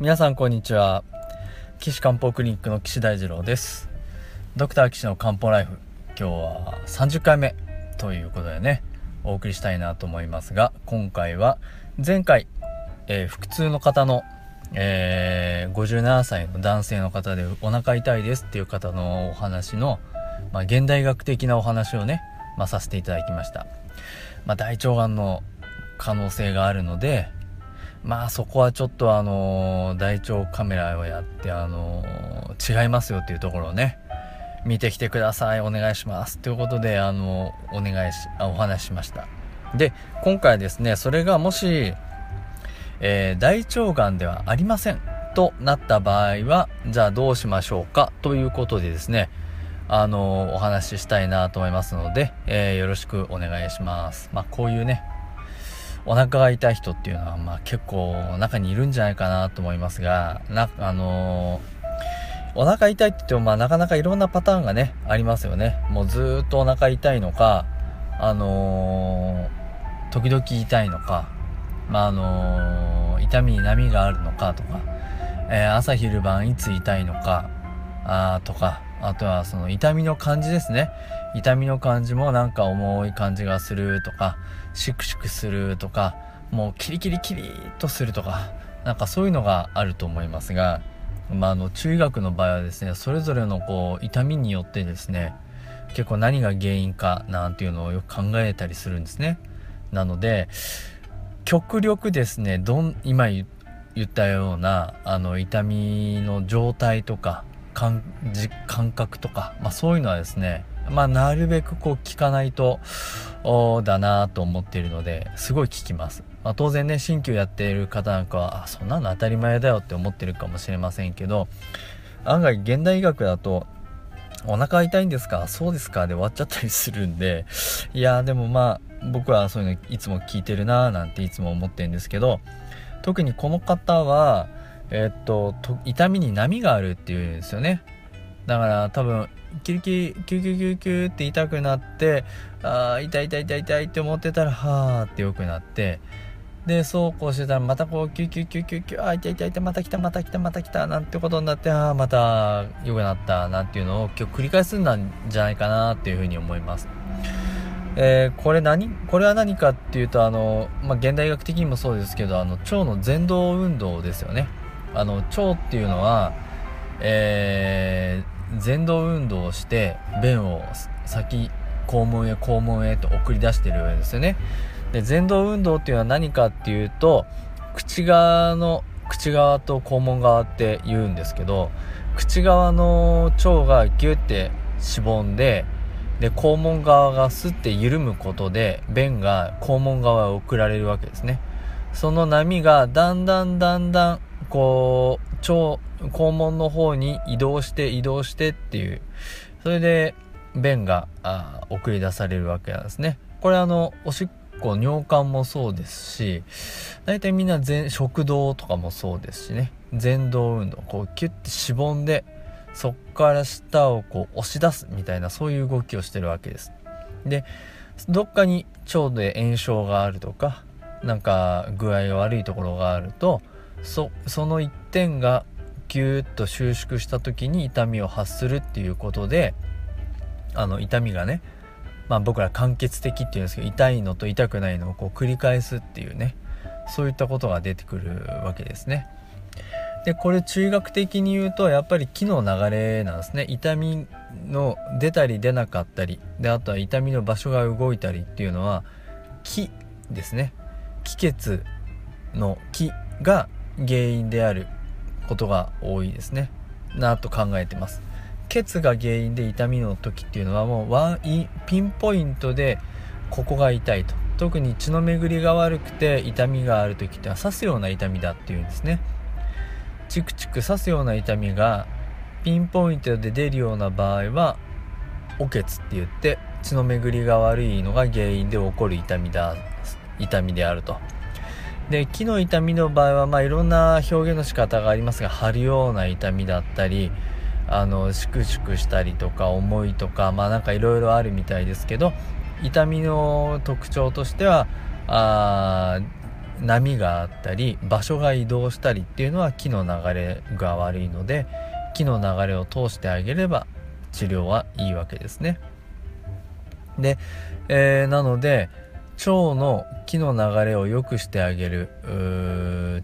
皆さんこんにちは。岸漢方クリニックの岸大二郎です。ドクター岸の漢方ライフ今日は30回目ということでねお送りしたいなと思いますが今回は前回、えー、腹痛の方の、えー、57歳の男性の方でお腹痛いですっていう方のお話の、まあ、現代学的なお話をね、まあ、させていただきました、まあ、大腸がんの可能性があるのでまあそこはちょっとあの大腸カメラをやってあの違いますよっていうところをね見てきてくださいお願いしますということであのお願いしあお話ししました。で今回ですねそれがもし、えー、大腸がんではありませんとなった場合はじゃあどうしましょうかということでですねあのお話ししたいなと思いますので、えー、よろしくお願いします。まあこういうねお腹が痛い人っていうのは、まあ、結構中にいるんじゃないかなと思いますが、な、あのー、お腹痛いって言っても、まあ、なかなかいろんなパターンがね、ありますよね。もうずっとお腹痛いのか、あのー、時々痛いのか、まあ、あのー、痛みに波があるのかとか、え朝昼晩いつ痛いのか、あとか、あとはその痛みの感じですね。痛みの感じもなんか重い感じがするとか、シクシクするとか、もうキリキリキリっとするとか、なんかそういうのがあると思いますが、まあ、あの、中医学の場合はですね、それぞれのこう、痛みによってですね、結構何が原因かなんていうのをよく考えたりするんですね。なので、極力ですね、どん、今言ったような、あの、痛みの状態とか、感感覚とか、まあ、そういうのはですね、まあ、なるべくこう聞かないとだなと思っているのですごい聞きます、まあ、当然ね鍼灸やっている方なんかはあそんなの当たり前だよって思ってるかもしれませんけど案外現代医学だとお腹痛いんですか？そうですか？で終わっちゃったりするんでいやでもまあ僕はそういうのいつも聞いてるなーなんていつも思ってるんですけど特にこの方はえっと痛みに波があるっていうんですよね。だから多分キリキリキュキュキュキュって痛くなってあ痛い痛い痛い痛いって思ってたらはーって良くなってでそうこうしてたらまたこうキュキュキュキュキュあ痛い痛い痛いまた来たまた来たまた来たなんてことになってああまた良くなったなんていうのを今日繰り返すんじゃないかなっていうふうに思います。えー、これ何？これは何かっていうとあの、まあ、現代医学的にもそうですけどあの腸の前動運動ですよねあの腸っていうのは、えー、前動運動をして便を先肛門へ肛門へと送り出してるわけですよね。で前動運動っていうのは何かっていうと口側の口側と肛門側って言うんですけど口側の腸がギュッてしぼんでで肛門側がスッて緩むことで便が肛門側へ送られるわけですね。その波がだんだんだんだんこう、腸、肛門の方に移動して移動してっていう、それで便があ送り出されるわけなんですね。これあの、おしっこ、尿管もそうですし、大体みんな全、食道とかもそうですしね、前動運動、こうキュッてしぼんで、そっから下をこう押し出すみたいなそういう動きをしてるわけです。で、どっかに腸で炎症があるとか、なんか具合が悪いところがあると、そその一点がギューッと収縮した時に痛みを発するっていうことであの痛みがねまあ僕ら間欠的っていうんですけど痛いのと痛くないのをこう繰り返すっていうねそういったことが出てくるわけですね。でこれ中学的に言うとやっぱり気の流れなんですね痛みの出たり出なかったりであとは痛みの場所が動いたりっていうのは気ですね気血の気が原因であることが多いですね。なと考えてます。血が原因で痛みの時っていうのはもうワンピンポイントでここが痛いと。特に血の巡りが悪くて痛みがある時っては刺すような痛みだっていうんですね。チクチク刺すような痛みがピンポイントで出るような場合はおけつって言って血の巡りが悪いのが原因で起こる痛みだ痛みであると。で木の痛みの場合は、まあ、いろんな表現の仕方がありますが張るような痛みだったりあのシクシクしたりとか重いとかまあなんかいろいろあるみたいですけど痛みの特徴としてはあ波があったり場所が移動したりっていうのは木の流れが悪いので木の流れを通してあげれば治療はいいわけですね。で、えー、なので腸の木の流れを良くしてあげる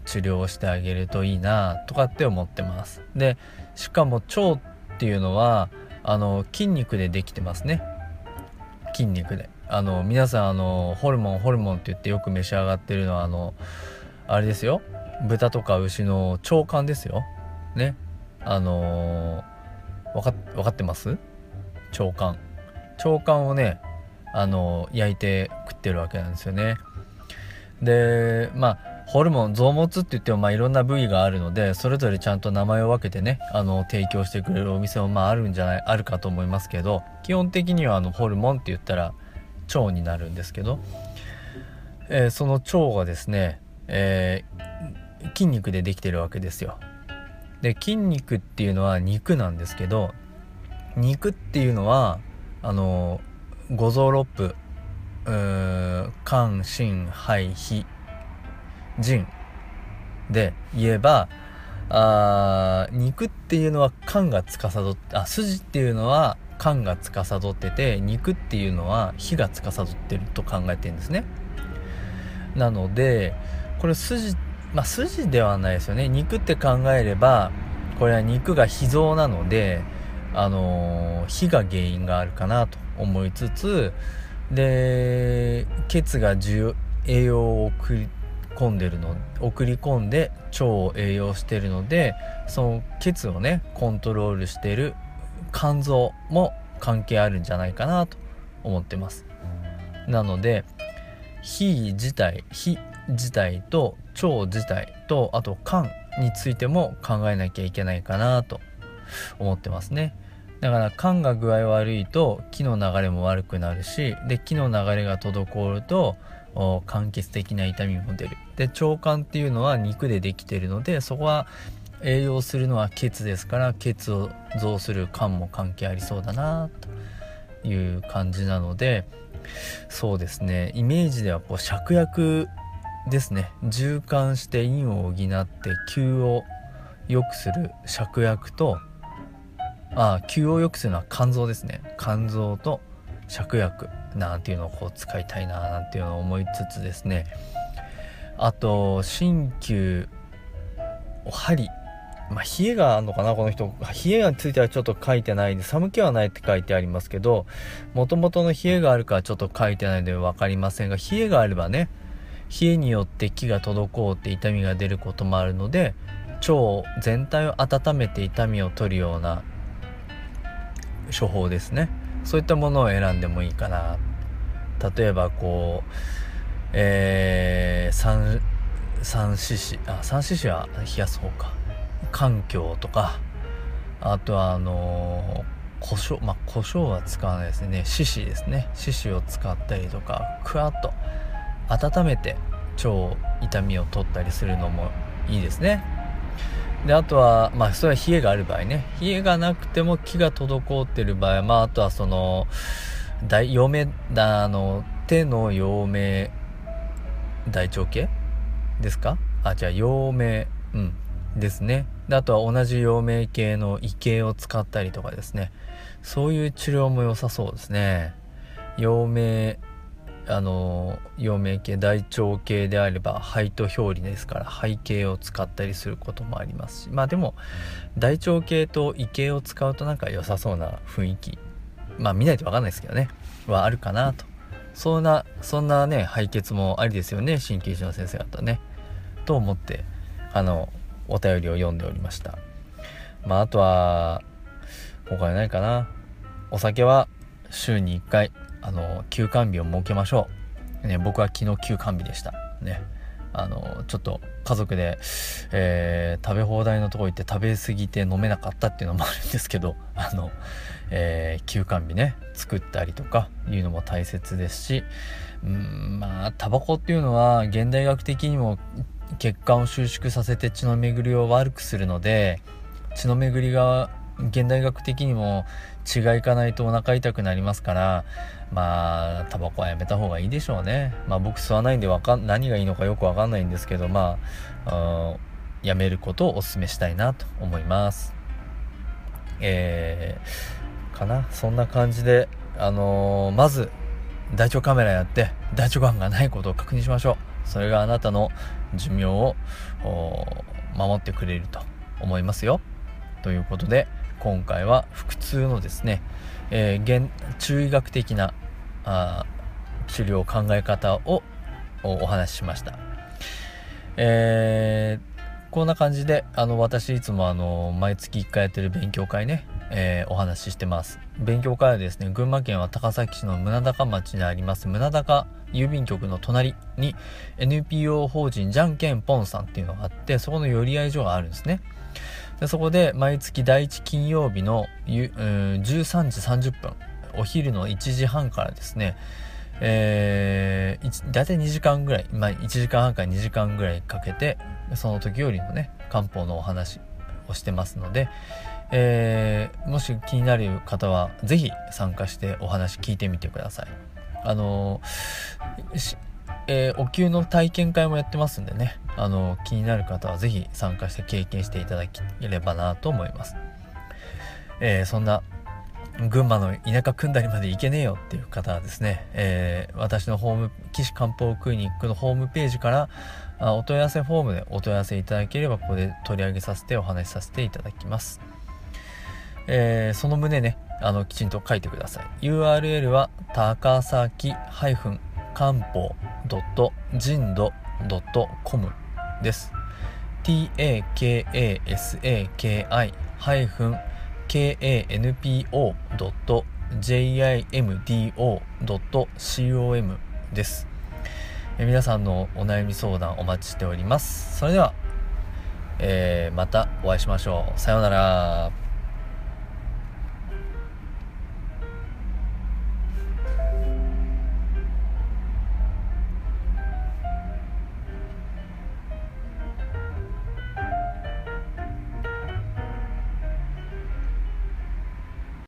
治療をしてあげるといいなとかって思ってます。でしかも腸っていうのはあの筋肉でできてますね。筋肉で。あの皆さんあのホルモンホルモンって言ってよく召し上がってるのはあのあれですよ。豚とか牛の腸管ですよ。ね。あのー、か分かってます？腸管。腸管をねあの焼いて食ってるわけなんですよね。でまあホルモン臓物って言ってもまあいろんな部位があるのでそれぞれちゃんと名前を分けてねあの提供してくれるお店もまああるんじゃないあるかと思いますけど基本的にはあのホルモンって言ったら腸になるんですけど、えー、その腸がですね、えー、筋肉でできてるわけですよ。で筋肉っていうのは肉なんですけど肉っていうのはあの五臓六腑肝心肺脾腎で言えばあ肉っていうのは肝が司ってあ筋っていうのは肝が司ってて肉っていうのは火が司ってると考えてるんですね。なのでこれ筋まあ筋ではないですよね。肉って考えればこれは肉が脾臓なのであのー、火が原因があるかなと。思いつつで血が栄養を送り込んでるの送り込んで腸を栄養してるのでその血をねコントロールしてる肝臓も関係あるんじゃないかなと思ってます。なので火自体火自体と腸自体とあと肝についても考えなきゃいけないかなと思ってますねだから肝が具合悪いと気の流れも悪くなるしで気の流れが滞ると間欠的な痛みも出る。で腸管っていうのは肉でできてるのでそこは栄養するのは血ですから血を増する肝も関係ありそうだなという感じなのでそうですね。イメージではこう芍薬ですね。循環して陰を補って急を良くする芍薬とあ急を良くするのは肝臓ですね。肝臓と芍薬なんていうのをこう使いたいななんていうのを思いつつですね。あと鍼灸お針。まあ、冷えがあるのかなこの人。冷えがついてはちょっと書いてないで寒気はないって書いてありますけどもともとの冷えがあるかはちょっと書いてないので分かりませんが冷えがあればね冷えによって気が滞って痛みが出ることもあるので腸全体を温めて痛みを取るような処方ですね。そういったものを選んでもいいかな。例えばこうえー、三三獅子あ三獅子は冷やす方か。環境とか。あとはあのー、胡椒まあ胡椒は使わないですね。獅子ですね。獅子を使ったりとかクワッと温めて腸痛みを取ったりするのもいいですね。であとはまあそれは冷えがある場合ね。冷えがなくても気が滞ってる場合まああとはその大陽明あの手の陽明大腸系ですか？あじゃあ陽明うんですね。であとは同じ陽明系の胃系を使ったりとかですね。そういう治療も良さそうですね。陽明あの陽明系大腸系であれば肺と表裏ですから肺系を使ったりすることもありますしまあでも大腸系と胃系を使うとなんか良さそうな雰囲気。まあ見ないと分かんないですけどね。はあるかなと。そんなそんなね肺血もありですよね鍼灸師の先生方ね。と思ってあのお便りを読んでおりました。まああとは他にないかな。お酒は週に1回。あの休館日を設けましょう、ね、僕は昨日休館日でした。ね。あのちょっと家族で、えー、食べ放題のとこ行って食べ過ぎて飲めなかったっていうのもあるんですけど あの、えー、休館日ね作ったりとかいうのも大切ですしうんまあタバコっていうのは現代学的にも血管を収縮させて血の巡りを悪くするので血の巡りが現代学的にも血がいかないとお腹痛くなりますからまあタバコはやめた方がいいでしょうね。まあ僕吸わないんでわかん何がいいのかよくわかんないんですけどまあやめることをお勧めしたいなと思います。えー、かな？そんな感じであのー、まず大腸カメラやって大腸がんがないことを確認しましょう。それがあなたの寿命を守ってくれると思いますよ。ということで今回は腹痛のですね、えー、現中医学的なあ治療考え方をお話ししました、えー、こんな感じであの私いつもあの毎月1回やってる勉強会ねえー、お話ししてます。勉強会はですね群馬県は高崎市の宗高町にあります宗高郵便局の隣に NPO 法人じゃんけんぽんさんっていうのがあってそこの寄り合い所があるんですね。でそこで毎月第1金曜日の13時30分お昼の1時半からですねえー、大体2時間ぐらい、まあ、1時間半から2時間ぐらいかけてその時よりもね漢方のお話をしてますので、えー、もし気になる方は是非参加してお話聞いてみてください。あのえー、お灸の体験会もやってますんでね、あの気になる方は是非参加して経験していただければなと思います。えー、そんな群馬の田舎組んだりまで行けねえよっていう方はですね、えー、私のホーム岸漢方クリニックのホームページからあお問い合わせフォームでお問い合わせいただければここで取り上げさせてお話しさせていただきます。えー、その旨ね、あの、きちんと書いてください。URL は、高崎漢方人度 .com です。takasaki kanpo.jimdo.com です。皆さんのお悩み相談お待ちしております。それでは、えー、またお会いしましょう。さようなら。